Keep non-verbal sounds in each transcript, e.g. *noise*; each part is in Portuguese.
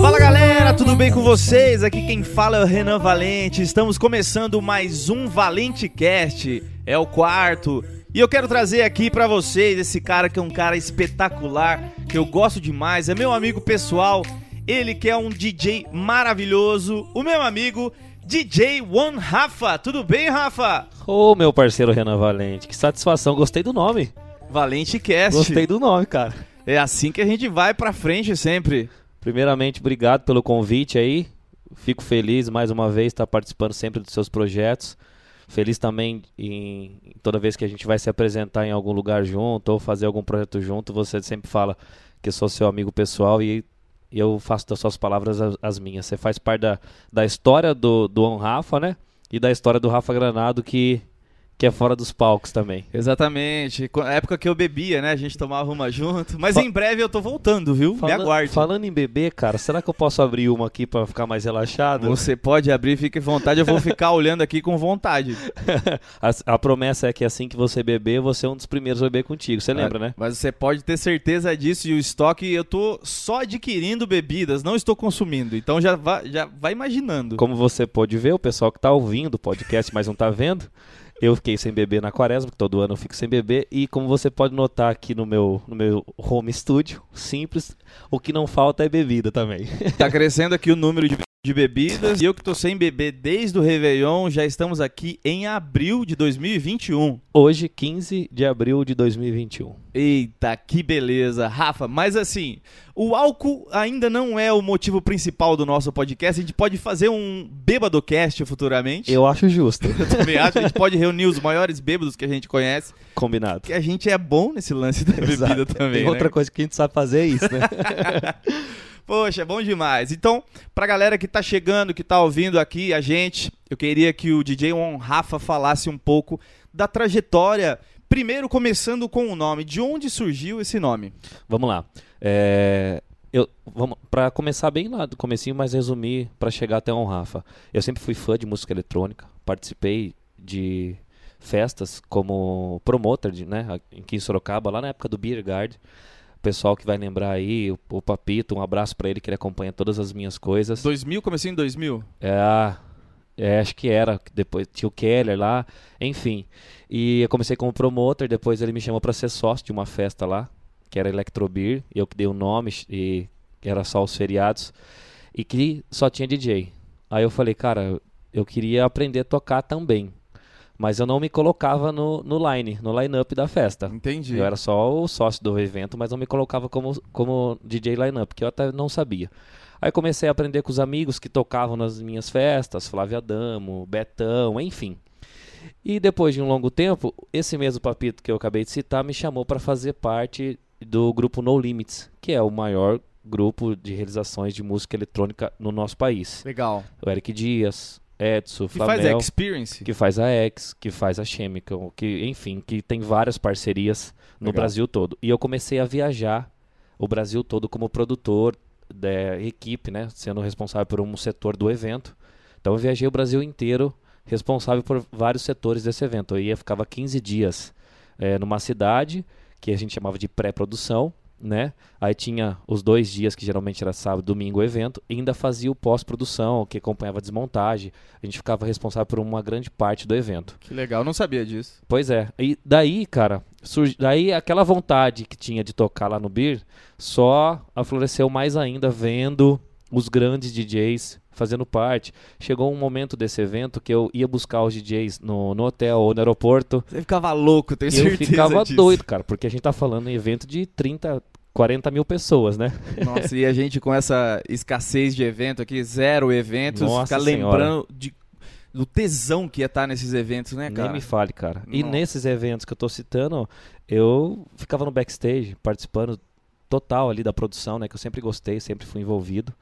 Fala galera, tudo bem com vocês? Aqui quem fala é o Renan Valente. Estamos começando mais um Valente Cast. É o quarto. E eu quero trazer aqui pra vocês esse cara que é um cara espetacular, que eu gosto demais, é meu amigo pessoal. Ele que é um DJ maravilhoso, o meu amigo DJ One Rafa. Tudo bem, Rafa? Ô, meu parceiro Renan Valente, que satisfação, gostei do nome. Valente Cast. Gostei do nome, cara. É assim que a gente vai pra frente sempre. Primeiramente, obrigado pelo convite aí. Fico feliz mais uma vez estar participando sempre dos seus projetos. Feliz também em toda vez que a gente vai se apresentar em algum lugar junto ou fazer algum projeto junto, você sempre fala que eu sou seu amigo pessoal e eu faço das suas palavras as, as minhas. Você faz parte da, da história do, do On Rafa, né? E da história do Rafa Granado que, que é fora dos palcos também. Exatamente. Na época que eu bebia, né? A gente tomava uma junto. Mas em breve eu tô voltando, viu? Me aguarde. Falando em bebê, cara, será que eu posso abrir uma aqui pra ficar mais relaxado? Você pode abrir, fique à vontade. Eu vou ficar olhando aqui com vontade. *laughs* a, a promessa é que assim que você beber, você é um dos primeiros a beber contigo. Você lembra, né? Mas você pode ter certeza disso. E o estoque, eu tô só adquirindo bebidas, não estou consumindo. Então já vai, já vai imaginando. Como você pode ver, o pessoal que tá ouvindo o podcast, mas não tá vendo, eu fiquei sem beber na quaresma, que todo ano eu fico sem beber, e como você pode notar aqui no meu, no meu home studio, simples, o que não falta é bebida também. Tá crescendo aqui o número de, de bebidas. E eu que tô sem beber desde o Réveillon, já estamos aqui em abril de 2021. Hoje, 15 de abril de 2021. Eita, que beleza. Rafa, mas assim, o álcool ainda não é o motivo principal do nosso podcast. A gente pode fazer um bêbado cast futuramente. Eu acho justo. *laughs* Eu também acho. A gente pode reunir os maiores bêbados que a gente conhece. Combinado. Que a gente é bom nesse lance da Exato. bebida também. Tem né? outra coisa que a gente sabe fazer é isso, né? *laughs* Poxa, bom demais. Então, pra galera que tá chegando, que tá ouvindo aqui a gente, eu queria que o DJ On Rafa falasse um pouco da trajetória. Primeiro, começando com o nome. De onde surgiu esse nome? Vamos lá. É, eu, vamos, pra começar bem lá do comecinho, mas resumir pra chegar até o Rafa. Eu sempre fui fã de música eletrônica, participei de festas como promotor, de, né, aqui em Sorocaba, lá na época do Beer Guard. Pessoal que vai lembrar aí, o, o Papito, um abraço pra ele que ele acompanha todas as minhas coisas. 2000, comecei em 2000? É, é, acho que era. Depois tinha o Keller lá, enfim. E eu comecei como promotor, depois ele me chamou para ser sócio de uma festa lá, que era Electrobeer, eu que dei o nome e era só os feriados, e que só tinha DJ. Aí eu falei, cara, eu queria aprender a tocar também. Mas eu não me colocava no, no line, no line-up da festa. Entendi. Eu era só o sócio do evento, mas não me colocava como, como DJ line-up, que eu até não sabia. Aí comecei a aprender com os amigos que tocavam nas minhas festas, Flávia Adamo, Betão, enfim. E depois de um longo tempo, esse mesmo papito que eu acabei de citar me chamou para fazer parte do grupo No Limits, que é o maior grupo de realizações de música eletrônica no nosso país. Legal. O Eric Dias, Edson, Que faz a Flamel, Experience? que faz a X, que faz a Chemical, que enfim, que tem várias parcerias no Legal. Brasil todo. E eu comecei a viajar o Brasil todo como produtor da equipe, né, sendo responsável por um setor do evento. Então eu viajei o Brasil inteiro, responsável por vários setores desse evento. Eu ia ficava 15 dias eh, numa cidade que a gente chamava de pré-produção, né? Aí tinha os dois dias que geralmente era sábado, domingo o evento, e ainda fazia o pós-produção, que acompanhava a desmontagem. A gente ficava responsável por uma grande parte do evento. Que legal, não sabia disso. Pois é. E daí, cara, surgi, daí aquela vontade que tinha de tocar lá no Beer só afloresceu mais ainda vendo os grandes DJs fazendo parte. Chegou um momento desse evento que eu ia buscar os DJs no, no hotel ou no aeroporto. Você ficava louco, tenho E eu certeza ficava disso. doido, cara, porque a gente tá falando em evento de 30, 40 mil pessoas, né? Nossa, e a gente com essa escassez de evento aqui, zero eventos, Nossa Senhora. lembrando de, do tesão que ia estar nesses eventos, né, cara? Nem me fale, cara. E Nossa. nesses eventos que eu tô citando, eu ficava no backstage, participando total ali da produção, né? Que eu sempre gostei, sempre fui envolvido.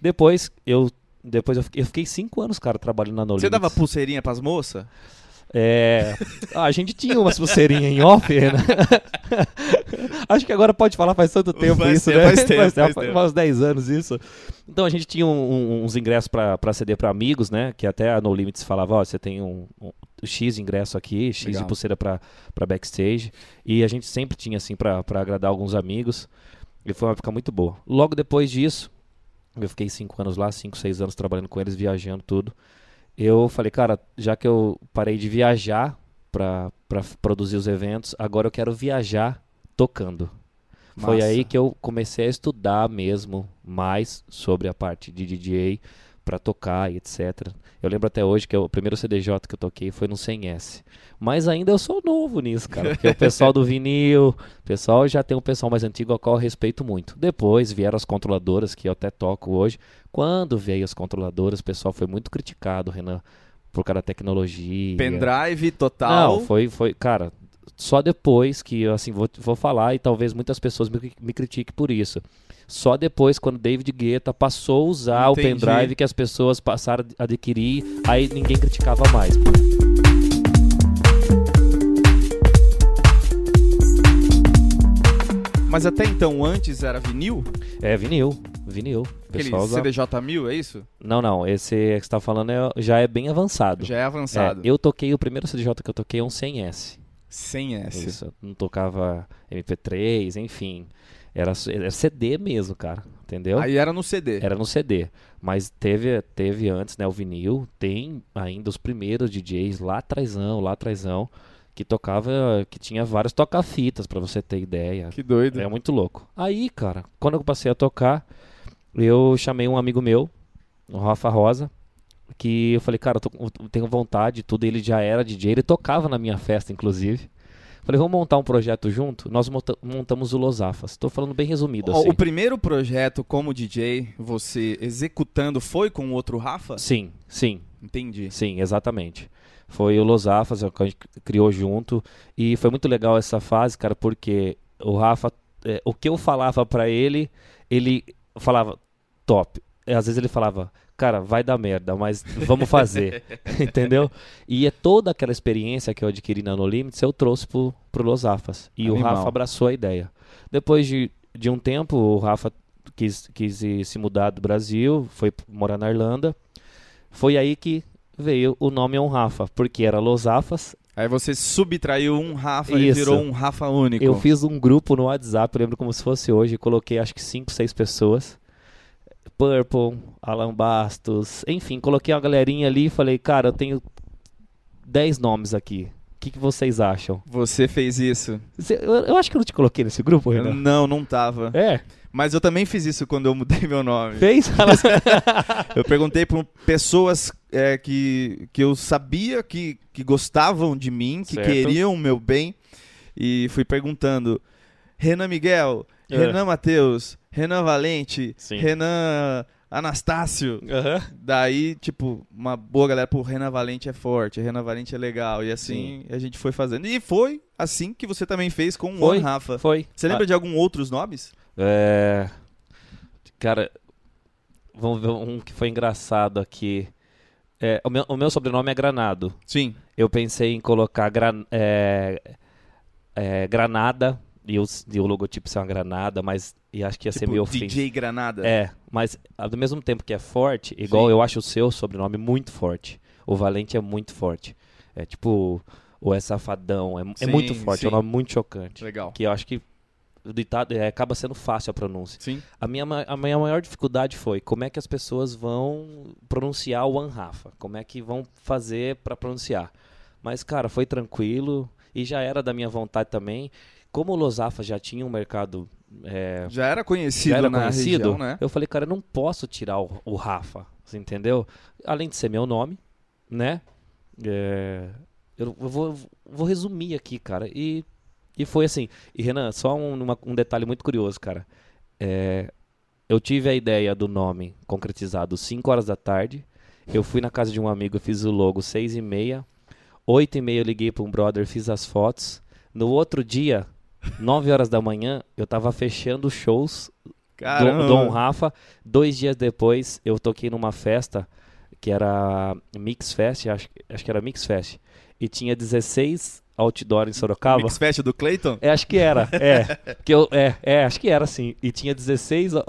Depois eu, depois eu fiquei, eu fiquei cinco anos, cara, trabalhando na No Você dava pulseirinha pras moças? É, ah, a gente tinha umas pulseirinhas em off, né? *laughs* Acho que agora pode falar faz tanto tempo Faz isso, tempo, né? faz tempo, faz faz, tempo. faz uns 10 anos isso. Então a gente tinha um- um- uns ingressos pra pra ceder pra amigos, né? Que até a No Limits falava, ó, você tem um, um X ingresso aqui, X Legal. de pulseira pra, pra backstage. E a gente sempre tinha, assim, pra, pra agradar alguns amigos. E foi uma época muito boa. Logo depois disso, eu fiquei cinco anos lá, cinco, seis anos trabalhando com eles, viajando tudo. Eu falei, cara, já que eu parei de viajar pra pra produzir os eventos, agora eu quero viajar tocando. Foi Massa. aí que eu comecei a estudar mesmo mais sobre a parte de DJ pra tocar e etc. Eu lembro até hoje que o primeiro CDJ que eu toquei foi no 100S. Mas ainda eu sou novo nisso, cara. Porque o pessoal do vinil, o pessoal já tem um pessoal mais antigo ao qual eu respeito muito. Depois vieram as controladoras, que eu até toco hoje. Quando veio as controladoras, o pessoal foi muito criticado, Renan, por causa da tecnologia. Pendrive total. Não, foi, foi, cara, só depois que eu, assim, vou, vou falar e talvez muitas pessoas me, me critiquem por isso. Só depois, quando David Guetta passou a usar Entendi. o pendrive que as pessoas passaram a adquirir, aí ninguém criticava mais. Mas até então, antes era vinil? É vinil, vinil. Aquele pessoal usa- CDJ1000, é isso? Não, não, esse que você tá falando é- já é bem avançado. Já é avançado. É, eu toquei, o primeiro CDJ que eu toquei é um 100S. Sem S. Isso, não tocava MP3, enfim. Era, era CD mesmo, cara, entendeu? Aí era no CD. Era no CD. Mas teve, teve antes, né, o vinil. Tem ainda os primeiros DJs lá atrásão, lá atrásão, que tocava, que tinha vários toca-fitas, pra você ter ideia. Que doido. É muito louco. Aí, cara, quando eu passei a tocar, eu chamei um amigo meu, o Rafa Rosa, que eu falei, cara, eu, tô eu tenho vontade, tudo. Ele já era DJ, ele tocava na minha festa, inclusive. Falei, vamos montar um projeto junto? Nós monta- montamos o Los Afas. Tô falando bem resumido, assim. O primeiro projeto como DJ, você executando, foi com o outro Rafa? Sim, sim. Entendi. Sim, exatamente. Foi o Los Afas é o que a gente criou junto e foi muito legal essa fase, cara, porque o Rafa, é, o que eu falava pra ele, ele falava top. Às vezes ele falava, cara, vai dar merda, mas vamos fazer, *laughs* entendeu? E é toda aquela experiência que eu adquiri na No Limits eu trouxe pro, pro Los Afas e o Animal. Rafa abraçou a ideia. Depois de, de um tempo, o Rafa quis, quis ir se mudar do Brasil, foi morar na Irlanda. Foi aí que veio o nome On Rafa, porque era Los Afas. Aí você subtraiu um Rafa e Isso. virou um Rafa único. Eu fiz um grupo no WhatsApp, lembro como se fosse hoje, coloquei acho que 5, 6 pessoas. Purple, Alan Bastos, enfim, coloquei uma galerinha ali e falei, cara, eu tenho 10 nomes aqui. O que, que vocês acham? Você fez isso. Eu, eu acho que eu não te coloquei nesse grupo, Renan. Não, não tava. É, Mas eu também fiz isso quando eu mudei meu nome. fez? *laughs* Eu perguntei para pessoas é, que, que eu sabia que, que gostavam de mim, que Certo. queriam o meu bem, e fui perguntando: Renan Miguel, É. Renan Matheus, Renan Valente, Sim. Renan Anastácio. Aham. Daí, tipo, uma boa galera, pô, Renan Valente é forte, Renan Valente é legal. E assim a gente foi fazendo. E foi assim que você também fez com o. One Rafa. Foi. Você lembra de algum outros nomes? É. Cara, vamos ver um que foi engraçado aqui. É, o, meu, o meu sobrenome é Granado. Sim. Eu pensei em colocar gran, é, é, Granada e o, e o logotipo ser uma granada, mas e acho que ia ser Tipo, meio ofensivo. DJ Granada. É, mas ao mesmo tempo que é forte, igual Sim. eu acho o seu sobrenome muito forte. O Valente é muito forte. É tipo, o é safadão, é, é Sim, muito forte, é um sim. nome muito chocante. Legal. Que eu acho que o ditado é, acaba sendo fácil a pronúncia. Sim. A minha, a minha maior dificuldade foi como é que as pessoas vão pronunciar o Anrafa, como é que vão fazer para pronunciar. Mas, cara, foi tranquilo e já era da minha vontade também. Como o Losafa já tinha um mercado é, Já era conhecido já era na conhecido, região, né? eu falei, cara, eu não posso tirar o, o Rafa, você entendeu? Além de ser meu nome, né? É, eu, eu vou, vou resumir aqui, cara. E, e foi assim. E Renan, só um, uma- um detalhe muito curioso, cara. É, eu tive a ideia do nome concretizado 5 horas da tarde. Eu fui na casa de um amigo, fiz o logo 6 e meia. 8 e meia eu liguei para um brother, fiz as fotos. No outro dia, 9 horas da manhã, eu tava fechando shows Caramba. do Dom Rafa. Dois dias depois, eu toquei numa festa que era Mix Fest, acho, acho que era Mix Fest. E tinha 16 outdoor em Sorocaba. Mix Fest do Clayton? É, acho que era. *laughs* É, que eu, é, é, acho que era sim. E tinha 16 é,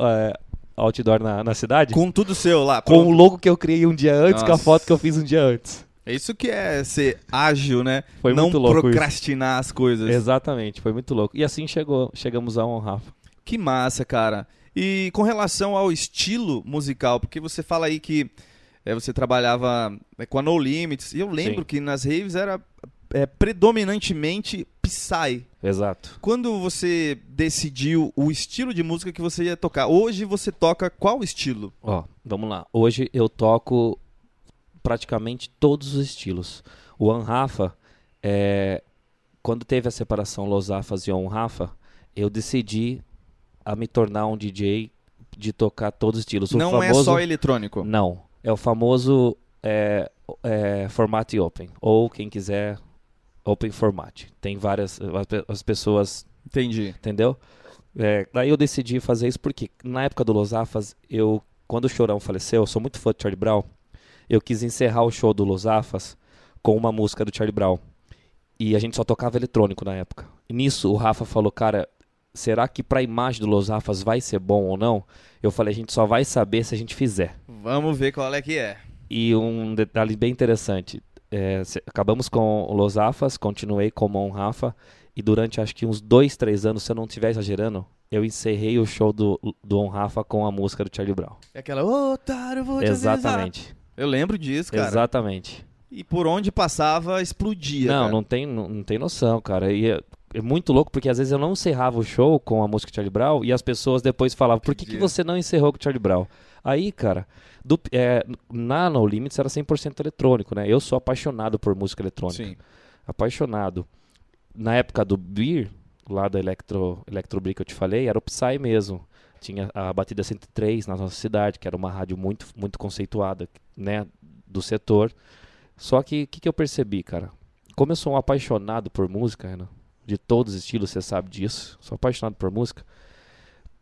outdoor na, na cidade. Com tudo seu lá. Com o logo que eu criei um dia antes, com a Nossa. foto que eu fiz um dia antes. É isso que é ser ágil, né? Foi Não muito louco procrastinar as coisas. Exatamente, foi muito louco. E assim chegou, chegamos a um Rafa. Que massa, cara. E com relação ao estilo musical, porque você fala aí que é, você trabalhava é, com a No Limits, e eu lembro Sim. que nas raves era é, predominantemente Psy. Exato. Quando você decidiu o estilo de música que você ia tocar? Hoje você toca qual estilo? Ó, vamos lá. Hoje eu toco praticamente todos os estilos. O One Rafa, é, quando teve a separação Los Afas e On Rafa, eu decidi a me tornar um DJ de tocar todos os estilos. O Não é famoso- só eletrônico. Não, é o famoso é, é, format open, ou quem quiser, open format. Tem várias, as pe- as pessoas Entendi. entendeu? É, daí eu decidi fazer isso porque na época do Los Afas, eu, quando o Chorão faleceu, eu sou muito fã de Charlie Brown, eu quis encerrar o show do Los Afas com uma música do Charlie Brown. E a gente só tocava eletrônico na época. E nisso o Rafa falou, cara, será que pra imagem do Los Afas vai ser bom ou não? Eu falei, a gente só vai saber se a gente fizer. Vamos ver qual é que é. E um detalhe bem interessante. é, acabamos com o Los Afas, continuei com o Mon Rafa. E durante acho que uns dois, três anos, se eu não estiver exagerando, eu encerrei o show do, do On Rafa com a música do Charlie Brown. É aquela, ô, otário, vou te avisar." Eu lembro disso, cara. Exatamente. E por onde passava, explodia. Não, cara. não tem, não, não tem noção, cara. E é, é muito louco porque às vezes eu não encerrava o show com a música Charlie Brown e as pessoas depois falavam, por que, que você não encerrou com o Charlie Brown? Aí, cara, do, é, na No Limits era 100% eletrônico, né? Eu sou apaixonado por música eletrônica. Sim. apaixonado. Na época do Beer, lá da Electro, Electro Brick que eu te falei, era o Psy mesmo. Tinha a batida 103 na nossa cidade, que era uma rádio muito, muito conceituada, né, do setor. Só que o que, que eu percebi, cara? Como eu sou um apaixonado por música, Renan, de todos os estilos, você sabe disso, sou apaixonado por música.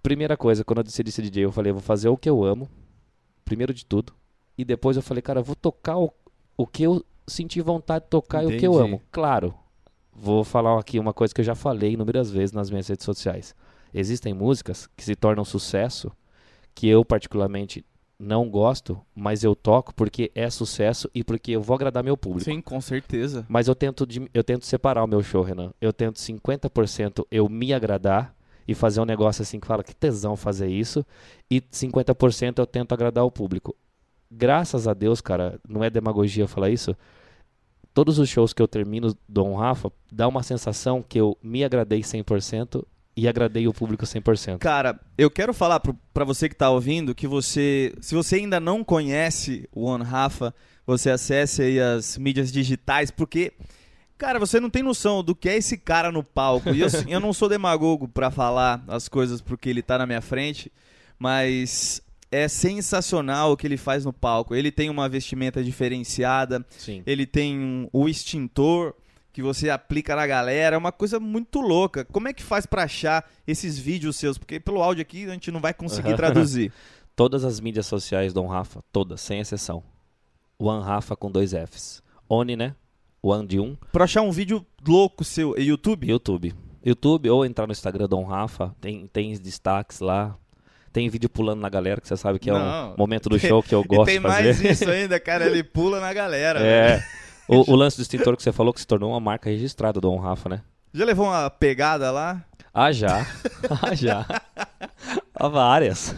Primeira coisa, quando eu decidi ser DJ, eu falei, eu vou fazer o que eu amo, primeiro de tudo. E depois eu falei, cara, eu vou tocar o, o que eu senti vontade de tocar e o que eu Entendi. amo. Claro, vou falar aqui uma coisa que eu já falei inúmeras vezes nas minhas redes sociais. Existem músicas que se tornam sucesso, que eu particularmente não gosto, mas eu toco porque é sucesso e porque eu vou agradar meu público. Sim, com certeza. Mas eu tento, eu tento separar o meu show, Renan. Eu tento 50% eu me agradar e fazer um negócio assim que fala que tesão fazer isso. E 50% eu tento agradar o público. Graças a Deus, cara, não é demagogia falar isso. Todos os shows que eu termino do On Rafa, dá uma sensação que eu me agradei 100% e agradei o público 100%. Cara, eu quero falar pro, pra você que tá ouvindo que você, se você ainda não conhece o One Rafa, você acesse aí as mídias digitais, porque, cara, você não tem noção do que é esse cara no palco. E eu, assim, eu não sou demagogo pra falar as coisas porque ele tá na minha frente, mas é sensacional o que ele faz no palco. Ele tem uma vestimenta diferenciada, Sim. ele tem um- o extintor que você aplica na galera, é uma coisa muito louca. Como é que faz pra achar esses vídeos seus? Porque pelo áudio aqui a gente não vai conseguir traduzir. *laughs* Todas as mídias sociais do On Rafa, todas, sem exceção. One Rafa com dois Fs. One, né? One de um. pra achar um vídeo louco seu, é YouTube? YouTube. YouTube ou entrar no Instagram do On Rafa, tem, tem destaques lá. Tem vídeo pulando na galera, que você sabe que é Não. um momento do Tem- show que eu gosto tem de fazer. mais isso ainda, cara, ele pula na galera. *laughs* É. O, o lance do extintor que você falou que se tornou uma marca registrada do On Rafa, né? Já levou uma pegada lá? Ah, já. *laughs* Ah, já. Há várias.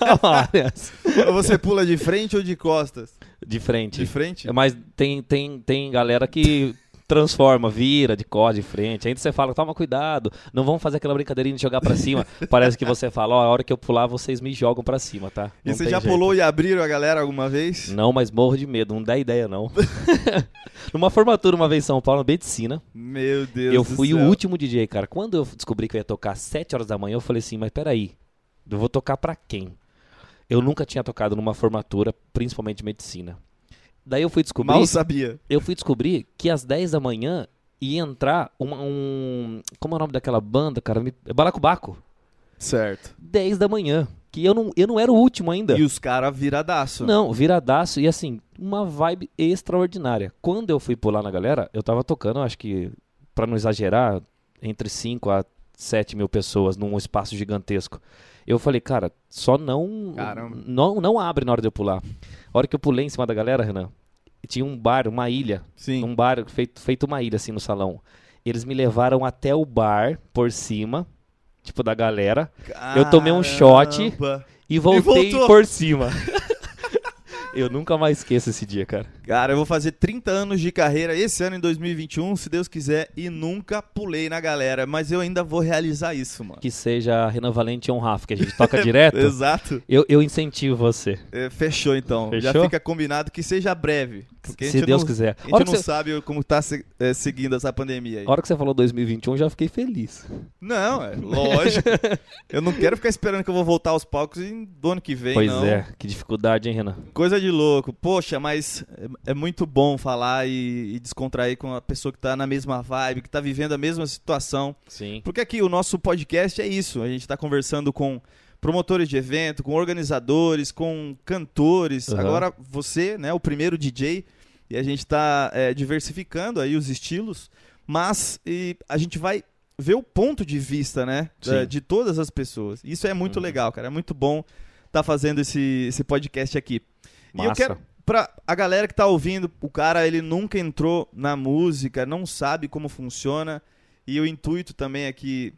Há *laughs* várias. Você pula de frente ou de costas? De frente. De frente? Mas tem, tem, tem galera que transforma, vira de cor de frente. Ainda você fala, toma cuidado, não vamos fazer aquela brincadeirinha de jogar pra cima. *laughs* Parece que você fala, ó, a hora que eu pular, vocês me jogam pra cima, tá? E Não você tem já jeito. pulou e abriram a galera alguma vez? Não, mas morro de medo, não dá ideia não. *laughs* *laughs* Numa formatura uma vez em São Paulo, na medicina, Meu Deus eu fui o último DJ, cara. Quando eu descobri que eu ia tocar às 7 horas da manhã, eu falei assim, mas peraí, eu vou tocar pra quem? Eu nunca tinha tocado numa formatura, principalmente medicina. Daí eu fui descobrir, Mal sabia. eu fui descobrir que às 10 da manhã ia entrar uma- um, como é o nome daquela banda, cara? Balacobaco. Certo. 10 da manhã. Que eu não, eu não era o último ainda. E os caras viradaço. Não, viradaço e assim, uma vibe extraordinária. Quando eu fui pular na galera, eu tava tocando, acho que, pra não exagerar, entre 5 a 7 mil pessoas num espaço gigantesco. Eu falei, cara, só não, Caramba. não não abre na hora de eu pular. A hora que eu pulei em cima da galera, Renan, tinha um bar, uma ilha, Sim. um bar feito, feito uma ilha assim no salão. Eles me levaram até o bar por cima, tipo da galera, Eu tomei um shot. Caramba. e voltei voltou. por cima. *laughs* eu nunca mais esqueço esse dia, cara. Cara, eu vou fazer 30 anos de carreira esse ano em 2021, se Deus quiser, e nunca pulei na galera, mas eu ainda vou realizar isso, mano. Que seja Renan Valente e um Rafa, que a gente *laughs* toca direto. Exato. Eu, eu incentivo você. É, fechou então. Já Fechou? fica combinado que seja breve. Se Deus não, quiser. A hora gente que, não você, sabe como tá se- é, seguindo essa pandemia aí. a hora que você falou 2021, eu já fiquei feliz. Não, é lógico. *laughs* eu não quero ficar esperando que eu vou voltar aos palcos em do ano que vem, pois não. é, que dificuldade, hein, Renan? Coisa de louco. Poxa, mas é, muito bom falar e, e descontrair com a pessoa que tá na mesma vibe, que tá vivendo a mesma situação. Sim. Porque aqui o nosso podcast é isso. A gente tá conversando com promotores de evento, com organizadores, com cantores. Uhum. Agora você, né, o primeiro DJ, e a gente tá é, diversificando aí os estilos, mas e a gente vai ver o ponto de vista, né, da- de todas as pessoas. Isso é muito Uhum. legal, cara. É muito bom estar fazendo esse, esse podcast aqui. E eu Massa. quero, pra a galera que tá ouvindo, o cara ele nunca entrou na música, não sabe como funciona. E o intuito também aqui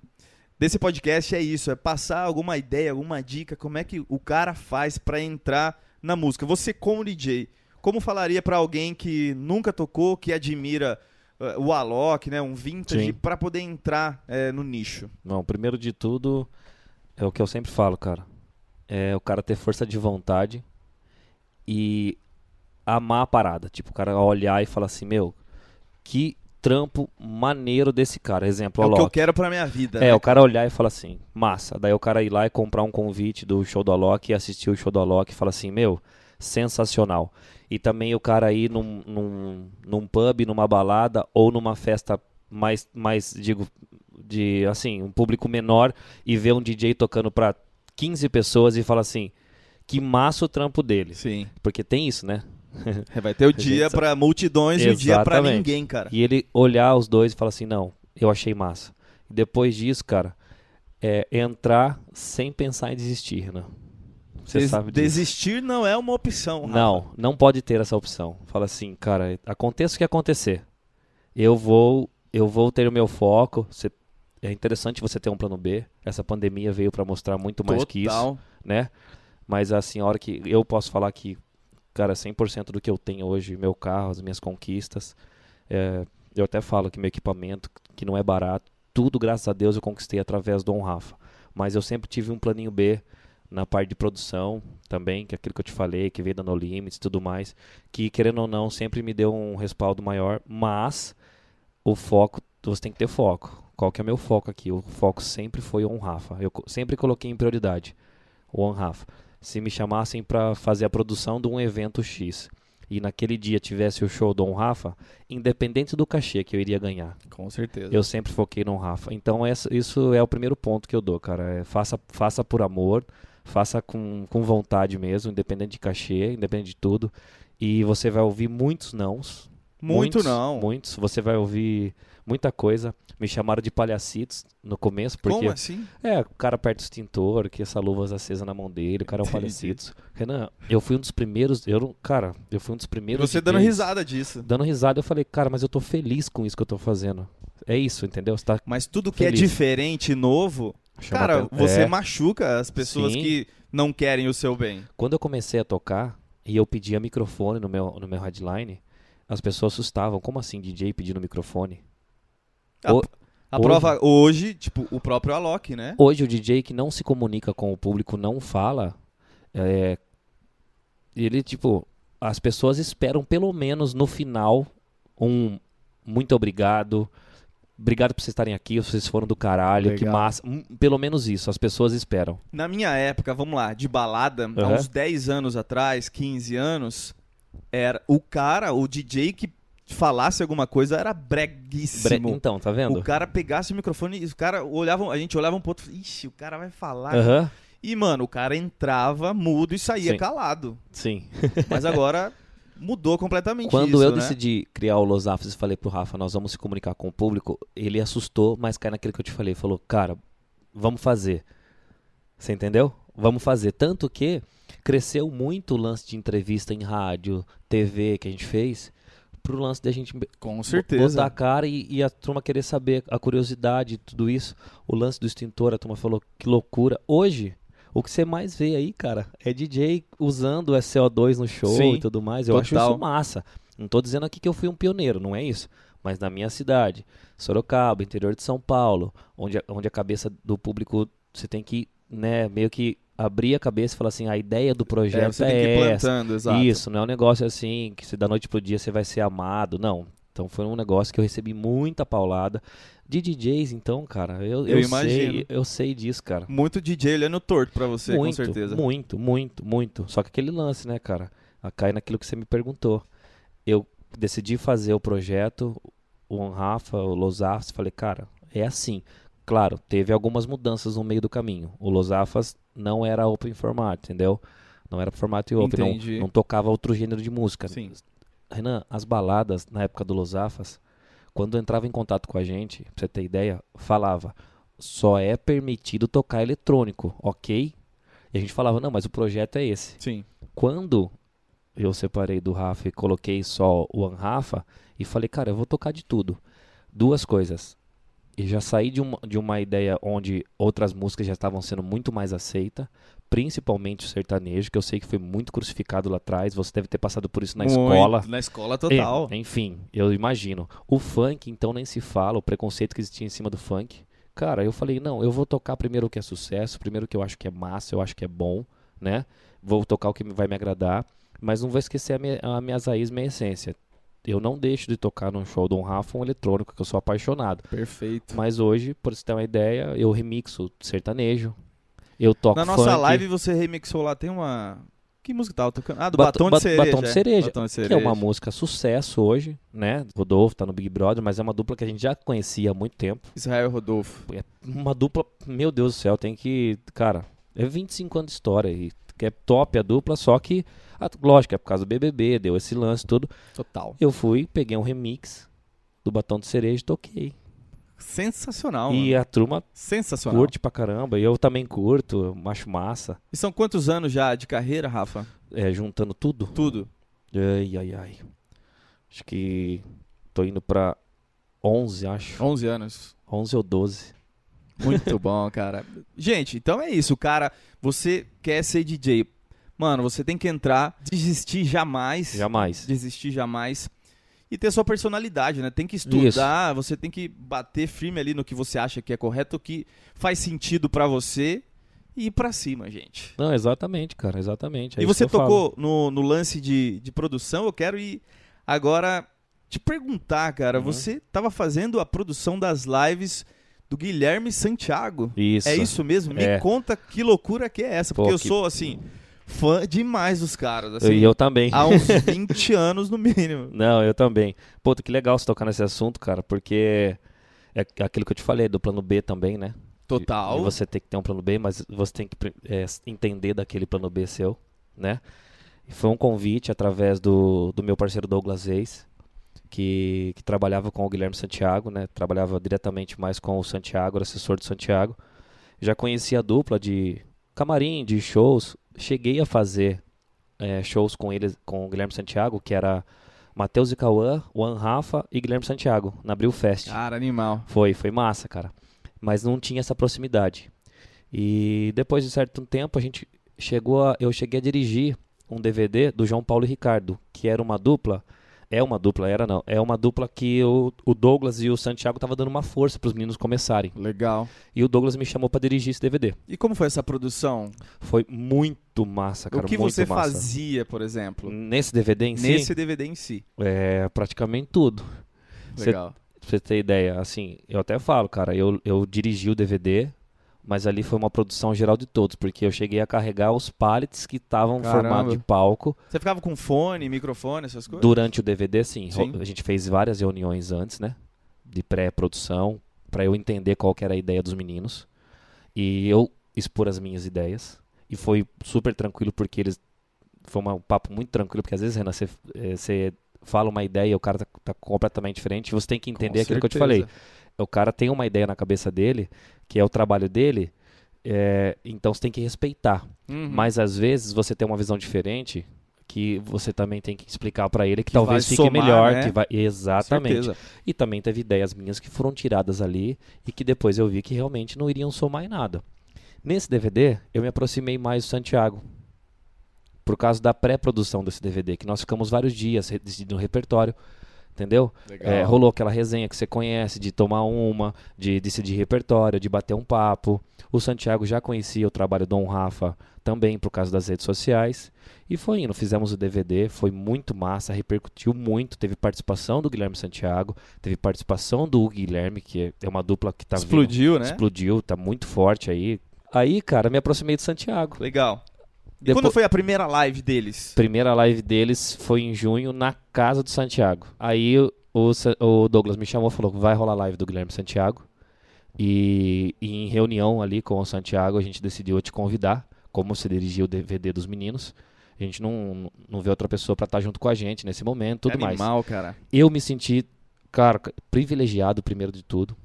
desse podcast é isso, é passar alguma ideia, alguma dica, como é que o cara faz pra entrar na música. Você como DJ, como falaria pra alguém que nunca tocou, que admira eh, o Alok, né, um vintage, pra poder entrar eh, no nicho? Não, primeiro de tudo, é o que eu sempre falo, cara. É o cara ter força de vontade e amar a parada. Tipo, o cara olhar e falar assim, meu, que trampo maneiro desse cara. Exemplo, É o o que eu Alok. quero pra minha vida. É, né? o cara olhar e falar assim, massa. Daí o cara ir lá e comprar um convite do show do Alok e assistir o show do Alok e falar assim, meu, sensacional. E também o cara ir num, num, num pub, numa balada ou numa festa mais, mais, digo, de, assim, um público menor e ver um DJ tocando pra 15 pessoas e falar assim, que massa o trampo dele. Sim. Porque tem isso, né? *laughs* Vai ter o dia pra multidões e o dia pra Exatamente. ninguém, cara. E ele olhar os dois e falar assim, não, eu achei massa. E depois disso, cara, é entrar sem pensar em desistir, Renan. Você Des- sabe disso. Desistir não é uma opção. Rafa. Não, não pode ter essa opção. Fala assim, cara, aconteça o que acontecer. Eu vou, eu vou ter o meu foco. Você- é interessante você ter um plano B. Essa pandemia veio para mostrar muito mais que isso, Total. né? Mas assim, a hora que eu posso falar que, cara, 100% do que eu tenho hoje, meu carro, as minhas conquistas, é, eu até falo que meu equipamento, que não é barato, tudo, graças a Deus, eu conquistei através do Dom Rafa. Mas eu sempre tive um planinho B na parte de produção também, que é aquilo que eu te falei, que veio da No Limits e tudo mais, que querendo ou não, sempre me deu um respaldo maior, mas o foco, você tem que ter foco. Qual que é o meu foco aqui? O foco sempre foi o On Rafa. Eu sempre coloquei em prioridade o On Rafa. Se me chamassem para fazer a produção de um evento X e naquele dia tivesse o show do On Rafa, independente do cachê que eu iria ganhar, Com certeza. eu sempre foquei no Rafa. Então essa- isso é o primeiro ponto que eu dou, cara. É faça, faça por amor, faça com, com vontade mesmo, independente de cachê, independente de tudo. E você vai ouvir muitos nãos. Muito muitos, não. Muitos. Você vai ouvir muita coisa. Me chamaram de palhacitos no começo, porque Como assim? é, o cara aperta o extintor, que essa luvas acesa na mão dele, o cara é um palhacitos. Renan, eu fui um dos primeiros, eu, cara, eu fui um dos primeiros você dando DJs. risada disso. Dando risada, eu falei, cara, mas eu tô feliz com isso que eu tô fazendo. É isso, entendeu? Você tá Mas tudo que é Feliz. diferente e novo, Chama cara, você É. machuca as pessoas Sim. que não querem o seu bem. Quando eu comecei a tocar e eu pedia microfone no meu, no meu headline, as pessoas assustavam. Como assim, DJ pedindo microfone? A, O- a hoje- prova hoje, tipo, o próprio Alok, né? Hoje o DJ que não se comunica com o público, não fala, é, ele, tipo, as pessoas esperam pelo menos no final um muito obrigado, obrigado por vocês estarem aqui, vocês foram do caralho, que Legal. massa. Hum, Pelo menos isso, as pessoas esperam. Na minha época, vamos lá, de balada, há Aham. uns 10 anos atrás, 15 anos, era o cara, o DJ que falasse alguma coisa era Bre- breguíssimo. Então, tá vendo? O cara pegasse o microfone e o cara olhava, a gente olhava um ponto, ixi, o cara vai falar. Aham. E, mano, o cara entrava mudo e saía Sim. calado. Sim. *laughs* Mas agora mudou completamente Quando isso, eu né? decidi criar o Los Afos e falei pro Rafa, nós vamos se comunicar com o público, ele assustou, mas cai naquilo que eu te falei. Falou, cara, vamos fazer. Você entendeu? Vamos fazer. Tanto que cresceu muito o lance de entrevista em rádio, TV que a gente fez, pro lance da gente Com botar certeza. a cara e, e a turma querer saber, a curiosidade, tudo isso. O lance do extintor, a turma falou que loucura. Hoje, o que você mais vê aí, cara, é DJ usando o SCO2 no show Sim, e tudo mais. Eu acho total. isso massa. Não tô dizendo aqui que eu fui um pioneiro, não é isso. Mas na minha cidade, Sorocaba, interior de São Paulo, onde, a- onde a cabeça do público você tem que, né, meio que abrir a cabeça e falar assim, a ideia do É, projeto você é, tem que ir essa. plantando, exato. Isso, não é um negócio assim que se da noite pro dia você vai ser amado, não. Então foi um negócio que eu recebi muita paulada. De DJs, então, cara, eu, Eu eu, imagino. sei, eu sei disso, cara. Muito DJ olhando torto pra você, muito, com certeza. muito, muito, muito. Só que aquele lance, né, cara? A cai naquilo que você me perguntou. Eu decidi fazer o projeto, o Rafa, o Los Afas, falei, cara, é assim. Claro, teve algumas mudanças no meio do caminho. O Los Afas não era open format, entendeu? Não era formato open, não, Entendi. não tocava outro gênero de música. Sim. Renan, as baladas na época do Los Afas, quando entrava em contato com a gente, pra você ter ideia, falava só é permitido tocar eletrônico, ok? E a gente falava, não, mas o projeto é esse. Sim. Quando eu separei do Rafa e coloquei só o One Rafa, e falei, cara, eu vou tocar de tudo. Duas coisas. E já saí de uma, de uma ideia onde outras músicas já estavam sendo muito mais aceitas, principalmente o sertanejo, que eu sei que foi muito crucificado lá atrás. Você deve ter passado por isso na Muito, escola. Na escola total. É, enfim, eu imagino. O funk, então, nem se fala, o preconceito que existia em cima do funk. Cara, eu falei, não, eu vou tocar primeiro o que é sucesso, primeiro o que eu acho que é massa, eu acho que é bom, né? Vou tocar o que vai me agradar, mas não vou esquecer a minha, a minhas raízes, minha essência. Eu não deixo de tocar num show do um Rafa um eletrônico, que eu sou apaixonado. Perfeito. Mas hoje, por você ter uma ideia, eu remixo sertanejo, eu toco Na nossa funk, live você remixou lá, tem uma. Que música tava tocando? Ah, do Bato- Batom de Cereja. Batom de é. Cereja, Batom de que Cereja. é uma música sucesso hoje, né? Rodolfo tá no Big Brother, mas é uma dupla que a gente já conhecia há muito tempo. Israel Rodolfo. É uma dupla, meu Deus do céu, tem que, cara, é 25 anos de história e que é top a dupla, só que lógico, é por causa do BBB, deu esse lance tudo. Total. Eu fui, peguei um remix do Batom de Cereja e toquei. Sensacional. e mano. a turma Sensacional. curte pra caramba, e eu também curto, eu acho massa. E são quantos anos já de carreira, Rafa? É, juntando tudo. Tudo. Ai, ai, ai. Acho que tô indo pra 11, acho. 11 anos. 11 ou 12. Muito bom, cara. *laughs* Gente, então é isso, cara. Você quer ser DJ. Mano, você tem que entrar, desistir jamais. Jamais. Desistir jamais. E ter sua personalidade, né? Tem que estudar, você tem que bater firme ali no que você acha que é correto, o que faz sentido pra você e ir pra cima, gente. Não, exatamente, cara, exatamente. é e isso você tocou no, no lance de, de produção, eu quero ir agora te perguntar, cara. Uhum. Você tava fazendo a produção das lives do Guilherme Santiago. Isso. É isso mesmo? Me É. conta que loucura que é essa, Pô, porque eu que- sou, assim, fã demais dos caras. Assim, e eu também. Há uns *laughs* 20 anos no mínimo. Não, eu também. Pô, que legal você tocar nesse assunto, cara, porque é aquilo que eu te falei do plano B também, né? Total. E você tem que ter um plano B, mas você tem que é, entender daquele plano B seu, né? Foi um convite através do, do meu parceiro Douglas Reis, que, que trabalhava com o Guilherme Santiago, né? Trabalhava diretamente mais com o Santiago, era assessor do Santiago. Já conhecia a dupla de camarim, de shows. Cheguei a fazer é, shows com eles, com o Guilherme Santiago, que era Matheus e Cauã, Juan Rafa e Guilherme Santiago, na Abril Fest. Cara, animal. Foi, foi massa, cara. Mas não tinha essa proximidade. E depois de certo tempo a gente chegou a, eu cheguei a dirigir um DVD do João Paulo e Ricardo, que era uma dupla, é uma dupla, era não, é uma dupla que o, o Douglas e o Santiago estavam dando uma força para os meninos começarem. Legal. E o Douglas me chamou para dirigir esse DVD. E como foi essa produção? Foi muito massa, cara, o que você massa. fazia, por exemplo? Nesse DVD em Nesse si, DVD em si. é praticamente tudo. Legal. Pra você ter ideia, assim, eu até falo, cara, eu, eu dirigi o DVD, mas ali foi uma produção geral de todos, porque eu cheguei a carregar os pallets que estavam formados de palco Você ficava com fone, microfone, essas coisas? durante o DVD, sim. Sim. A gente fez várias reuniões antes, né, de pré-produção, pra eu entender qual que era a ideia dos meninos. E eu, expor as minhas ideias. E foi super tranquilo, porque eles. Foi um papo muito tranquilo, porque às vezes, Renan, você, eh, você fala uma ideia e o cara tá, tá completamente diferente. e Você tem que entender Com aquilo que eu te certeza. falei. O cara tem uma ideia na cabeça dele, que é o trabalho dele, é, então você tem que respeitar. Uhum. Mas às vezes você tem uma visão diferente que você também tem que explicar pra ele que, Que talvez fique somar, melhor, né? que vai exatamente. Certeza. E também teve ideias minhas que foram tiradas ali e que depois eu vi que realmente não iriam somar em nada. Nesse DVD, eu me aproximei mais do Santiago. Por causa da pré-produção desse DVD, que nós ficamos vários dias re- decidindo o repertório, entendeu? É, rolou aquela resenha que você conhece, de tomar uma, de decidir repertório, de bater um papo. O Santiago já conhecia o trabalho do Dom Rafa também por causa das redes sociais. E foi indo, fizemos o DVD, foi muito massa, repercutiu muito. Teve participação do Guilherme Santiago, teve participação do Hugo Guilherme, que é uma dupla que tá vindo- Explodiu, né? explodiu, tá muito forte aí. Aí, cara, me aproximei do Santiago. Legal. Depois- quando foi a primeira live deles? Primeira live deles foi em junho na casa do Santiago. Aí o, o Douglas me chamou e falou: vai rolar live do Guilherme Santiago. E, e em reunião ali com o Santiago, a gente decidiu te convidar, como você dirigiu o DVD dos meninos. A gente não, não vê outra pessoa pra estar junto com a gente nesse momento, tudo É mais. Animal, cara. Eu me senti, cara, privilegiado primeiro de tudo.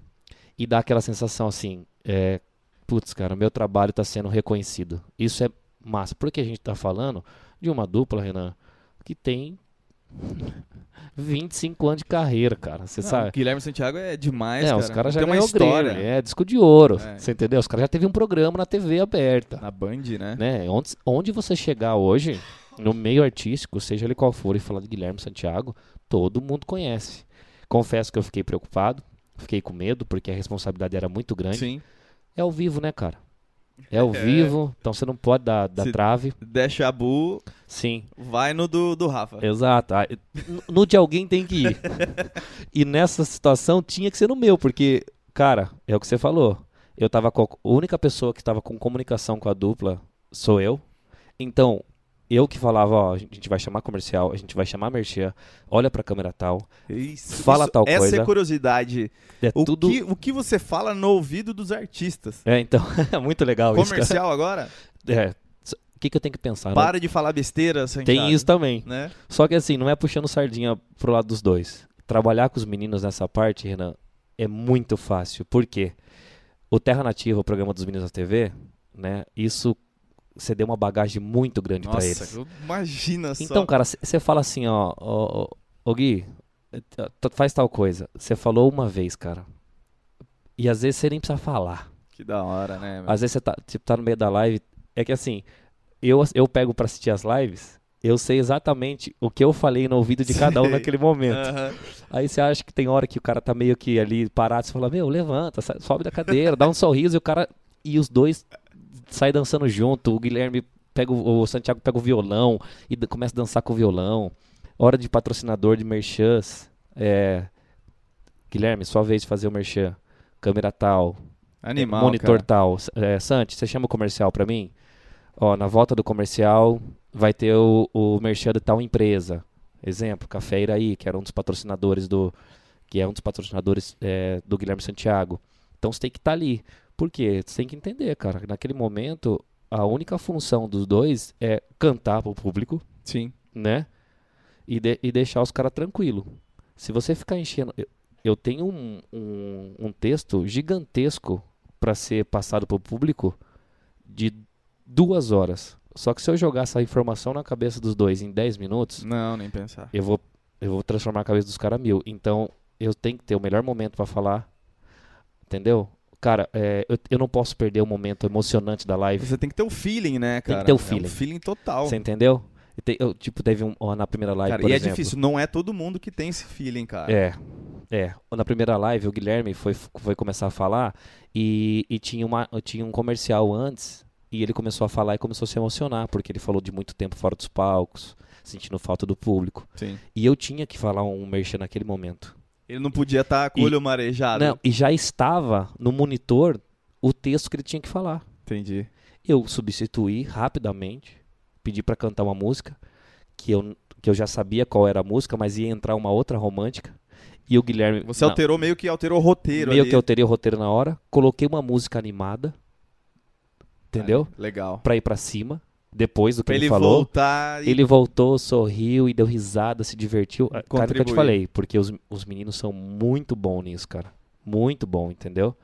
E dá aquela sensação assim, é, putz, cara, meu trabalho está sendo reconhecido. Isso é massa. Porque a gente tá falando de uma dupla, Renan, que tem *laughs* 25 anos de carreira, cara. Você sabe? Guilherme Santiago é demais, É, cara. os caras já Tem uma história Grammy, é disco de ouro, É. você entendeu? Os caras já teve um programa na TV aberta, na Band, né? né? Onde, onde você chegar hoje, no meio artístico, seja ele qual for, e falar de Guilherme Santiago, todo mundo conhece. Confesso que eu fiquei preocupado, fiquei com medo, porque a responsabilidade era muito grande. Sim. É ao vivo, né, cara? É ao *laughs* vivo, então você não pode dar, dar Se- trave. Deixa bu, Sim, vai no do, do Rafa. exato. Ah, No de alguém tem que ir. *laughs* e nessa situação tinha que ser no meu, porque, cara, é o que você falou. Eu tava com a a única pessoa que estava com comunicação com a dupla sou eu. Então, eu que falava, ó, a gente vai chamar comercial, a gente vai chamar merchan, olha pra câmera tal. Isso, Fala isso- tal essa coisa. é curiosidade. É O, tudo. que, o que você fala no ouvido dos artistas? É, então, *laughs* é muito legal isso. cara. Comercial agora? É. O que, que eu tenho que pensar? né? Para de falar besteira, Santiago. Tem isso também. Né? Só que assim, não é puxando sardinha pro lado dos dois. Trabalhar com os meninos nessa parte, Renan, é muito fácil. Por quê? O Terra Nativa, o programa dos meninos na TV, né? Isso você deu uma bagagem muito grande pra eles. Nossa, imagina só. Então, cara, você fala assim, ó, ó, ó, ô Gui, eh, faz tal coisa. Você falou uma vez, cara. E às vezes você nem precisa falar. Que da hora, né? meu? Às vezes você tá, tipo, tá no meio da live. É que assim, eu, eu pego pra assistir as lives, eu sei exatamente o que eu falei no ouvido de cada um Sei. naquele momento. Aham. Aí você acha que tem hora que o cara tá meio que ali parado, você fala, meu, levanta, sobe da cadeira, dá um sorriso e o cara. E os dois saem dançando junto. O Guilherme pega o, o Santiago pega o violão e começa a dançar com o violão. Hora de patrocinador de merchans. É. Guilherme, sua vez de fazer o merchan. Câmera tal, Animal, monitor cara. tal. É, Santi, você chama o comercial pra mim? Ó, na volta do comercial vai ter o, o merchan de tal empresa. Exemplo, Café Iraí, que era um dos patrocinadores do. Que é um dos patrocinadores é, do Guilherme Santiago. Então você tem que estar ali. Por quê? Você tem que entender, cara. que Naquele momento, a única função dos dois é cantar pro público, Sim. né? E, de- e deixar os caras tranquilos. Se você ficar enchendo. Eu, eu tenho um, um, um texto gigantesco para ser passado pro público de duas horas. Só que se eu jogar essa informação na cabeça dos dois em 10 minutos, Não, nem pensar. eu vou, eu vou transformar a cabeça dos caras mil. Então, eu tenho que ter o melhor momento para falar. Entendeu? Cara, é, eu, eu não posso perder o momento emocionante da live. Você tem que ter o feeling, né, Tem que cara? ter o É feeling. um feeling total. Você entendeu? Tem- eu, tipo, teve um, na primeira live, Cara, por e é exemplo. difícil, não é todo mundo que tem esse feeling, cara. É. É. Na primeira live, o Guilherme foi, foi começar a falar e, e tinha, uma, tinha um comercial antes. E ele começou a falar e começou a se emocionar, porque ele falou de muito tempo fora dos palcos, sentindo falta do público. Sim. E eu tinha que falar um merchan naquele momento. Ele não podia estar com o olho marejado. Não, e já estava no monitor o texto que ele tinha que falar. Entendi. Eu substituí rapidamente, pedi pra cantar uma música que eu, que eu já sabia qual era a música, mas ia entrar uma outra romântica. E o Guilherme. Você não, alterou, meio que alterou o roteiro meio ali. que alterei o roteiro na hora, coloquei uma música animada, entendeu? Legal. Pra ir pra cima, depois do que Pra ele, ele falou. voltar e... Ele voltou, sorriu e deu risada, se divertiu. Ah, Cara, que eu te Contribuiu. falei, porque os, os meninos são muito bons nisso, cara. Muito bom, entendeu?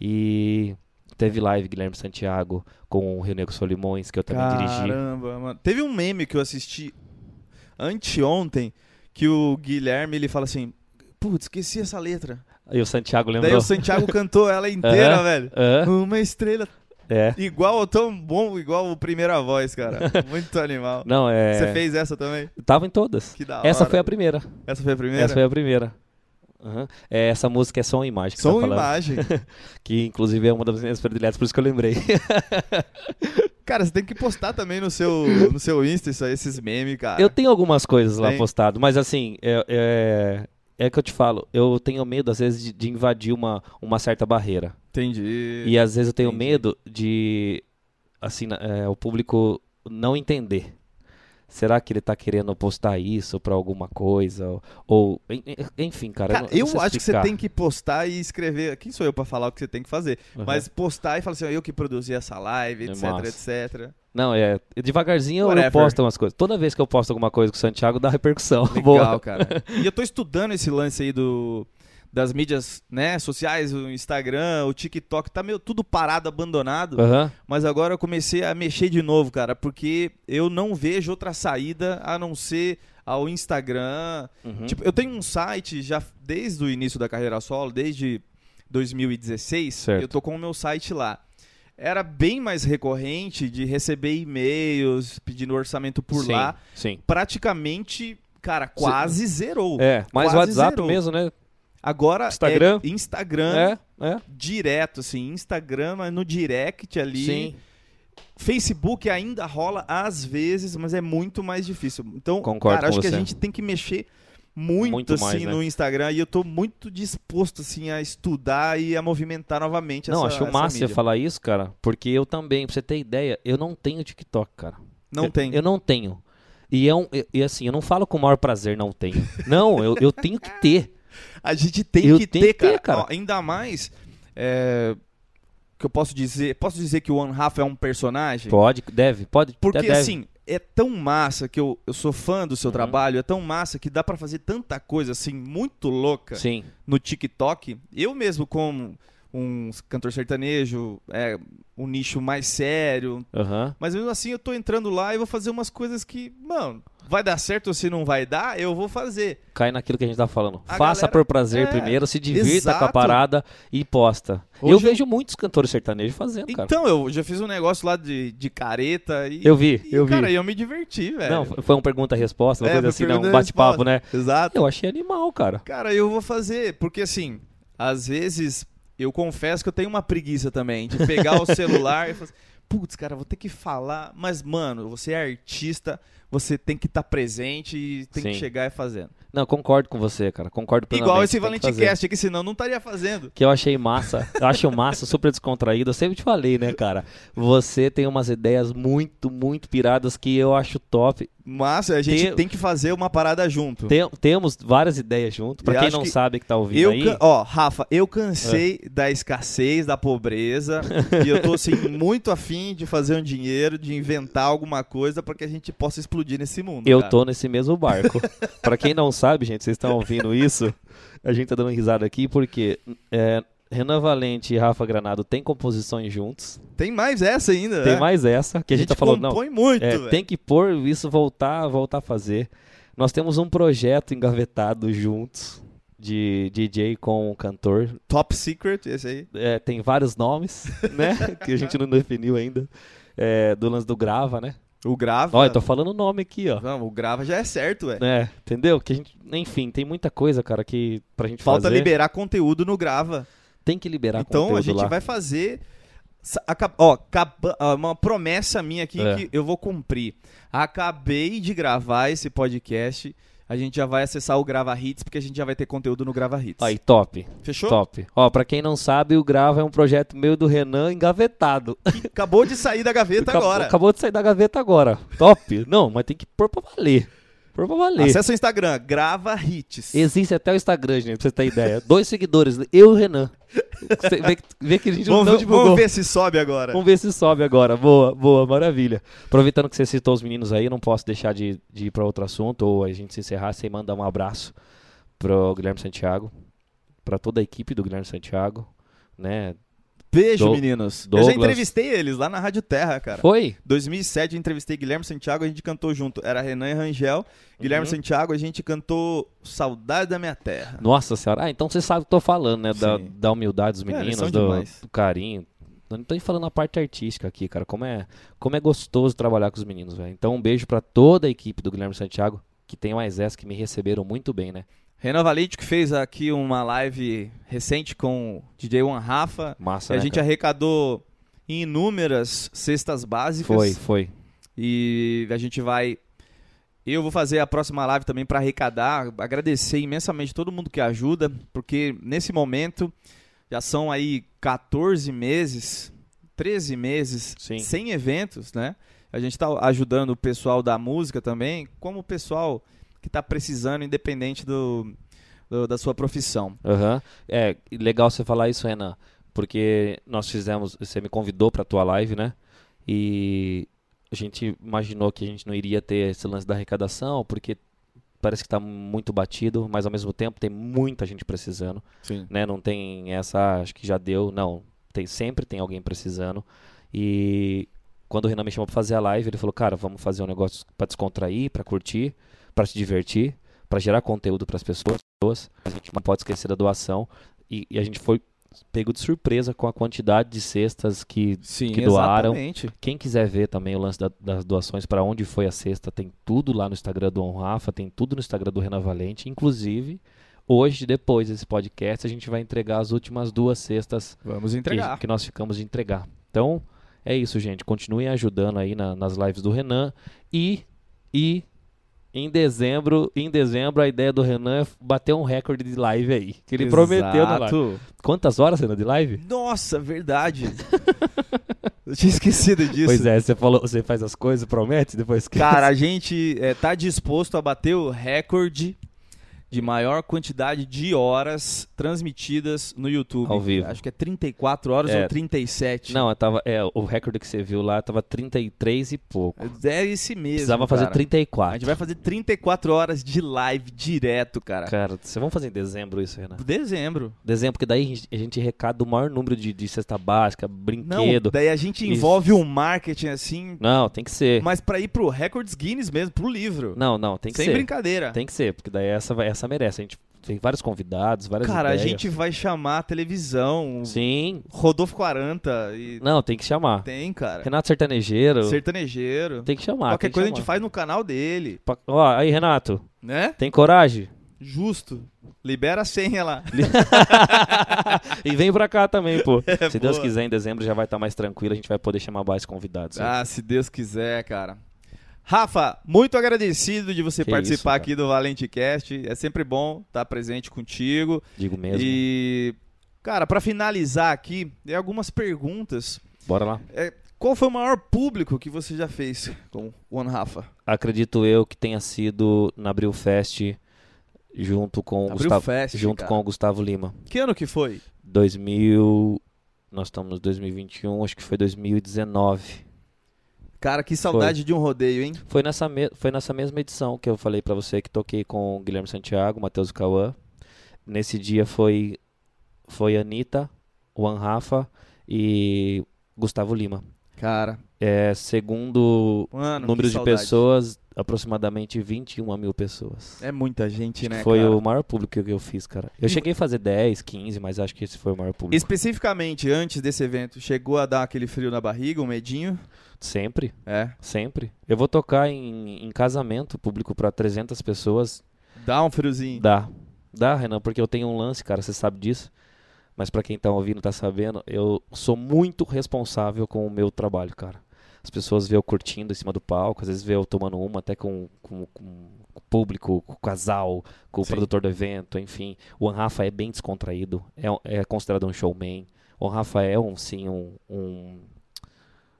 E teve live Guilherme Santiago com o Rio Negro Solimões, que eu também dirigi. Caramba, mano. Teve um meme que eu assisti anteontem que o Guilherme ele fala assim: Putz, esqueci essa letra. E o Santiago lembrou. Daí o Santiago cantou ela *laughs* inteira, Aham. velho. Hã? Uma estrela É. igual, tão bom, igual o primeira voz, cara. *laughs* Muito animal. Não, é. Você fez essa também? Tava em todas. Que da Essa hora. foi a primeira. Essa foi a primeira? Essa foi a primeira. Aham. É, essa música é som e imagem Som e tá imagem. *laughs* Que inclusive é uma das minhas prediletas, por isso que eu lembrei. *laughs* Cara, você tem que postar também no seu, no seu Insta isso aí, esses memes, cara. Eu tenho algumas coisas lá Tem? postado, mas assim, é, é, é que eu te falo, eu tenho medo às vezes de, de invadir uma, uma certa barreira. Entendi. E às vezes eu tenho Entendi. medo de assim, é, o público não entender. Será que ele tá querendo postar isso pra alguma coisa? Ou, ou- en- en- enfim, cara. Cara, eu sei acho que você tem que postar e escrever. Quem sou eu pra falar o que você tem que fazer? Uhum. Mas postar e falar assim, eu que produzi essa live, É etc, etc. Não, é. Devagarzinho eu- eu Whatever. posto umas coisas. Toda vez que eu posto alguma coisa com o Santiago, dá repercussão. *laughs* Legal, Boa. cara. E eu tô estudando esse lance aí do das mídias, né, sociais, o Instagram, o TikTok, tá meio tudo parado, abandonado. Aham. Mas agora eu comecei a mexer de novo, cara, porque eu não vejo outra saída a não ser ao Instagram. Uhum. Tipo, eu tenho um site já desde o início da carreira solo, desde 2016, Certo. eu tô com o meu site lá. Era bem mais recorrente de receber e-mails pedindo orçamento por sim, lá. Sim. Praticamente, cara, quase zerou. É, mas o WhatsApp zerou. mesmo, né? Agora Instagram? é Instagram É, é. direto, assim, Instagram mas no direct ali. Sim. Facebook ainda rola às vezes, mas é muito mais difícil. Então, Concordo cara, acho que a você. gente tem que mexer muito, Muito assim mais, né? no Instagram e eu tô muito disposto assim a estudar e a movimentar novamente Não, essa acho massa você mídia. falar isso, cara, porque eu também, pra você ter ideia, eu não tenho TikTok, cara. Não Eu- tem. Eu não tenho. E, é um, e, e assim, eu não falo com o maior prazer, não tenho. Não, eu, eu tenho que ter. A gente tem Eu que ter, cara. cara. Ó, ainda mais é, que eu posso dizer, posso dizer que o One Half é um personagem? Pode, deve, pode. Porque deve. assim, é tão massa que eu, eu sou fã do seu Uhum. trabalho, é tão massa que dá pra fazer tanta coisa assim muito louca Sim, no TikTok. Eu mesmo como um cantor sertanejo, é um nicho mais sério, aham. mas mesmo assim eu tô entrando lá e vou fazer umas coisas que, mano, vai dar certo ou se não vai dar, eu vou fazer. Cai naquilo que a gente tá falando. A Faça galera- por prazer é, primeiro, se divirta com a exato. parada e posta. Hoje eu eu- vejo muitos cantores sertanejos fazendo, cara. Então, eu já fiz um negócio lá de, de careta e Eu vi, e, eu vi. cara, eu me diverti, velho. Não, foi uma pergunta-resposta, uma É, coisa assim, não, um pergunta e bate-papo, né? Exato. Eu achei animal, cara. Cara, eu vou fazer, porque assim, às vezes eu confesso que eu tenho uma preguiça também de pegar o *laughs* celular e falar assim, putz, cara, vou ter que falar, mas mano, você é artista, você tem que estar presente e tem que Sim. chegar e fazendo. Não, concordo com você, cara. Concordo plenamente. Igual esse tem que. Valenticast aqui, senão não estaria fazendo. Que eu achei massa. Eu acho massa, super descontraído. Eu sempre te falei, né, cara? Você tem umas ideias muito, muito piradas que eu acho top. Mas a gente Tem- tem que fazer uma parada junto. Tem- temos várias ideias junto. Pra Eu quem não que sabe que tá ouvindo Eu, aí. ó, Rafa, eu cansei da escassez, da pobreza, *laughs* e eu tô assim muito afim de fazer um dinheiro, de inventar alguma coisa pra que a gente possa explodir nesse mundo. Eu cara. tô nesse mesmo barco. *laughs* Pra quem não sabe, gente, vocês estão ouvindo isso, a gente tá dando risada aqui porque é, Renan Valente e Rafa Granado têm composições juntos. Tem mais essa ainda, Tem né? mais essa, que a gente, tá falando, não, muito, é, tem que pôr isso voltar, voltar a fazer. Nós temos um projeto engavetado juntos de DJ com o cantor. Top Secret, esse aí. É, tem vários nomes, né? *laughs* que a gente não definiu ainda. É, do lance do Grava, né? O Grava. Olha, eu tô falando o nome aqui, ó. Não, o Grava já é certo, velho. É, entendeu? Que a gente, enfim, tem muita coisa, cara, que pra gente Falta fazer. liberar conteúdo no Grava. Tem que liberar então conteúdo a gente lá. vai fazer. ó, uma promessa minha aqui É. que eu vou cumprir. Acabei de gravar esse podcast. A gente já vai acessar o Grava Hits, porque a gente já vai ter conteúdo no Grava Hits. Aí, top, Fechou? top. Ó, pra quem não sabe, o Grava é um projeto meu do Renan engavetado. Acabou de sair da gaveta acabou, agora. acabou de sair da gaveta agora. Top. Não, mas tem que pôr pra valer. Por valer. Acesse o Instagram, grava hits. Existe até o Instagram, gente, pra você ter ideia. Dois seguidores, eu e o Renan. Você vê, vê que a gente Vamos, não divulgou. vamos ver se sobe agora. Vamos ver se sobe agora. Boa, boa, maravilha. Aproveitando que você citou os meninos aí, não posso deixar de, de ir para outro assunto ou a gente se encerrar sem mandar um abraço pro Guilherme Santiago, para toda a equipe do Guilherme Santiago, né? Beijo, Dou- meninos. Eu já Douglas. entrevistei eles lá na Rádio Terra, cara. Foi? 2007 eu entrevistei Guilherme Santiago, a gente cantou junto. Era Renan e Rangel. Guilherme Uhum. Santiago, a gente cantou Saudade da Minha Terra. Nossa senhora. Ah, então você sabe o que eu tô falando, né? Da, da humildade dos É, meninos, são do, do carinho. Eu não tô nem falando a parte artística aqui, cara. Como é, como é gostoso trabalhar com os meninos, velho. Então um beijo pra toda a equipe do Guilherme Santiago, que tem mais essa que me receberam muito bem, né? Que fez aqui uma live recente com o DJ One Rafa. Massa, E a né, gente cara? arrecadou inúmeras cestas básicas. Foi, foi. E a gente vai. Eu vou fazer a próxima live também para arrecadar, agradecer imensamente todo mundo que ajuda, porque nesse momento já são aí 14 meses, 13 meses Sim. sem eventos, né? A gente está ajudando o pessoal da música também, como o pessoal que está precisando, independente do, do- da sua profissão. Aham. É, legal você falar isso, Renan, porque nós fizemos, você me convidou pra tua live, né? E a gente imaginou que a gente não iria ter esse lance da arrecadação, porque parece que tá muito batido, mas ao mesmo tempo tem muita gente precisando, Sim. né? Não tem essa, ah, acho que já deu, não. Tem, sempre tem alguém precisando. E quando o Renan me chamou pra fazer a live, ele falou, cara, vamos fazer um negócio pra descontrair, pra curtir, pra se divertir, pra gerar conteúdo pras pessoas. A gente não pode esquecer da doação. E, e a gente foi pego de surpresa com a quantidade de cestas que Sim, Que doaram. exatamente. quem quiser ver também o lance da- das doações para onde foi a cesta, tem tudo lá no Instagram do On Rafa, tem tudo no Instagram do Renan Valente. Inclusive, hoje, depois desse podcast, a gente vai entregar as últimas duas cestas Vamos que, entregar. que nós ficamos de entregar. Então, é isso, gente. Continuem ajudando aí na- nas lives do Renan. E, e em dezembro, em dezembro, a ideia do Renan é bater um recorde de live aí. Que ele prometeu na live. Exato. Quantas horas, Renan, de live? Nossa, verdade. *laughs* Eu tinha esquecido disso. Pois é, você falou, você faz as coisas, promete, depois esquece. Cara, a *laughs* gente é, tá disposto a bater o recorde de maior quantidade de horas transmitidas no YouTube. Ao vivo. Acho que é 34 horas É. ou 37. Não, eu tava, é, o recorde que você viu lá tava 33 e pouco. É esse mesmo. Precisava fazer cara. 34. A gente vai fazer 34 horas de live direto, cara. Cara, vocês vão fazer em dezembro isso, Renan? Dezembro. Dezembro, porque daí a gente, arrecada o maior número de, de cesta básica, Não, brinquedo. daí a gente envolve um marketing assim, Não, tem que ser. mas pra ir pro Records Guinness mesmo, pro livro. Não, não, tem que Sem ser. brincadeira. Tem que ser, porque daí essa, vai- essa merece. A gente tem vários convidados, várias Cara, a ideias. gente vai chamar a televisão, Sim. Rodolfo 40 e Não, tem que chamar. tem, cara. Renato Sertanejeiro. Sertanejeiro. Tem que chamar. Qualquer que coisa a gente chamar. faz no canal dele, Pa- Ó, aí, Renato, né? tem coragem? Justo. Libera a senha lá. *laughs* e vem pra cá também, pô. *laughs* É, Se Deus boa. quiser, em dezembro já vai estar mais tranquilo, a gente vai poder chamar mais convidados. aí. Ah, se Deus quiser, cara. Rafa, muito agradecido de você Que participar isso, aqui do Valente Cast. É sempre bom estar presente contigo. Digo mesmo. E, cara, pra finalizar aqui, tem algumas perguntas. Bora lá. Qual foi o maior público que você já fez com o One Rafa? Acredito eu que tenha sido na Abril Fest junto com Abril Gustavo, Fest, junto cara. com o Gustavo Lima. Que ano que foi? 2000, nós estamos em 2021, acho que foi 2019. Cara, que saudade de um rodeio, hein? Foi nessa, foi nessa mesma edição que eu falei pra você que toquei com o Guilherme Santiago, Matheus Cauã. Nesse dia foi foi Anitta, Juan Rafa e Gustavo Lima. Cara, É, segundo mano, número de pessoas, aproximadamente 21 mil pessoas. É muita gente, né, foi cara? o maior público que eu fiz, cara. Eu cheguei a fazer 10, 15, mas acho que esse foi o maior público. Especificamente, antes desse evento, chegou a dar aquele frio na barriga, um medinho? Sempre, É. sempre. Eu vou tocar em, em casamento público pra 300 pessoas. Dá um friozinho. Dá. Dá, Renan, porque eu tenho um lance, cara, você sabe disso. Mas pra quem tá ouvindo, tá sabendo, eu sou muito responsável com o meu trabalho, cara. As pessoas vê eu curtindo em cima do palco, às vezes vê eu tomando uma até com, com, com o público, com o casal, com o Sim. produtor do evento, enfim. O Rafa é bem descontraído, é, é considerado um showman. O Rafa é um, sim, um, um,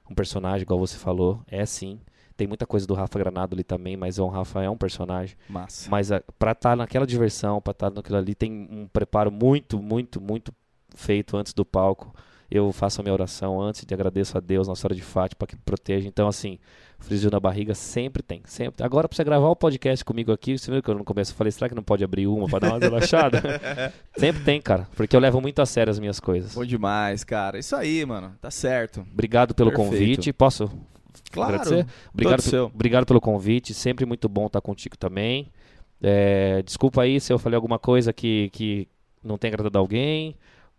um personagem, igual você falou, é sim. Tem muita coisa do Rafa Granado ali também, mas o Rafa é um personagem. Massa. Mas a, pra estar naquela diversão, pra estar naquilo ali, tem um preparo muito, muito, muito feito antes do palco. Eu faço a minha oração antes de agradeço a Deus, Nossa Senhora de Fátima, que proteja. Então, assim, frisio na barriga sempre tem, sempre. Agora, pra você gravar o podcast comigo aqui, você viu que eu no começo falei, será que não pode abrir uma pra dar uma relaxada? *laughs* sempre tem, cara, porque eu levo muito a sério as minhas coisas. Bom demais, cara. Isso aí, mano. Tá certo. Obrigado pelo Perfeito. convite. Posso Claro. agradecer? Obrigado, seu. obrigado pelo convite. Sempre muito bom estar contigo também. É, desculpa aí se eu falei alguma coisa que, que não tenha agradado alguém,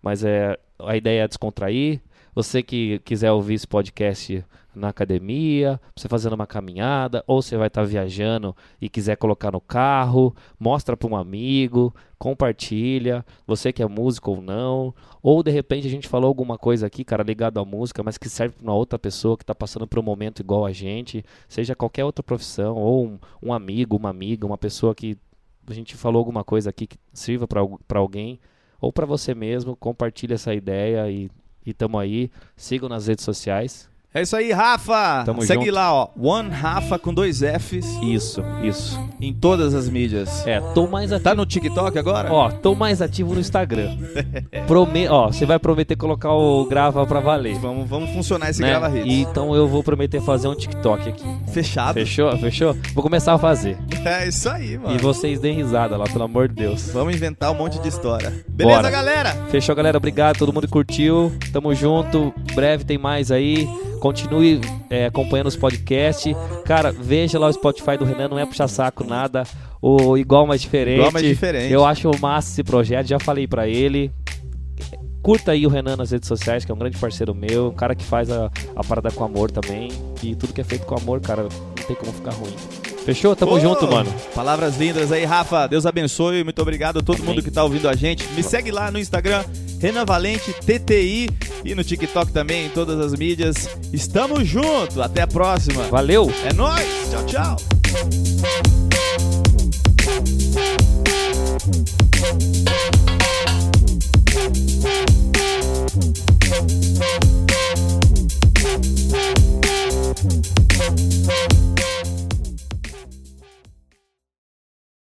mas é, a ideia é descontrair. Você que quiser ouvir esse podcast na academia, você fazendo uma caminhada, ou você vai estar viajando e quiser colocar no carro, mostra para um amigo, compartilha, você que é músico ou não, ou de repente a gente falou alguma coisa aqui, cara, ligado à música, mas que serve para uma outra pessoa que está passando por um momento igual a gente, seja qualquer outra profissão, ou um, um amigo, uma amiga, uma pessoa que a gente falou alguma coisa aqui que sirva para alguém, ou para você mesmo, compartilha essa ideia e, e tamo aí. Sigam nas redes sociais. É isso aí, Rafa. Tamo Segue junto. lá, ó. One Rafa com dois Fs Isso, isso. em todas as mídias. É, tô mais ativo. Tá no TikTok agora? Ó, tô mais ativo no Instagram. *laughs* Prome ó, você vai prometer colocar o grava pra valer. Vamos, vamos funcionar esse né? grava hits. E Então eu vou prometer fazer um TikTok aqui. Fechado. Fechou? Fechou? Vou começar a fazer. *laughs* É isso aí, mano. E vocês deem risada lá, pelo amor de Deus. Vamos inventar um monte de história. Beleza, Bora. galera? Fechou, galera? Obrigado, todo mundo que curtiu. Tamo junto. Breve tem mais aí. Continue é, acompanhando os podcasts. Cara, veja lá o Spotify do Renan, não é puxar saco nada. O igual mais diferente. Igual, mas diferente. Eu acho massa esse projeto, já falei pra ele. Curta aí o Renan nas redes sociais, que é um grande parceiro meu, um cara que faz a, a parada com amor também. E tudo que é feito com amor, cara, não tem como ficar ruim. Fechou? Tamo Ô, junto, mano. Palavras lindas aí, Rafa. Deus abençoe. Muito obrigado a todo Amém. mundo que tá ouvindo a gente. Me segue lá no Instagram, Renan Valente TTI e no TikTok também, em todas as mídias. Estamos juntos até a próxima. Valeu. É nós. Tchau, tchau.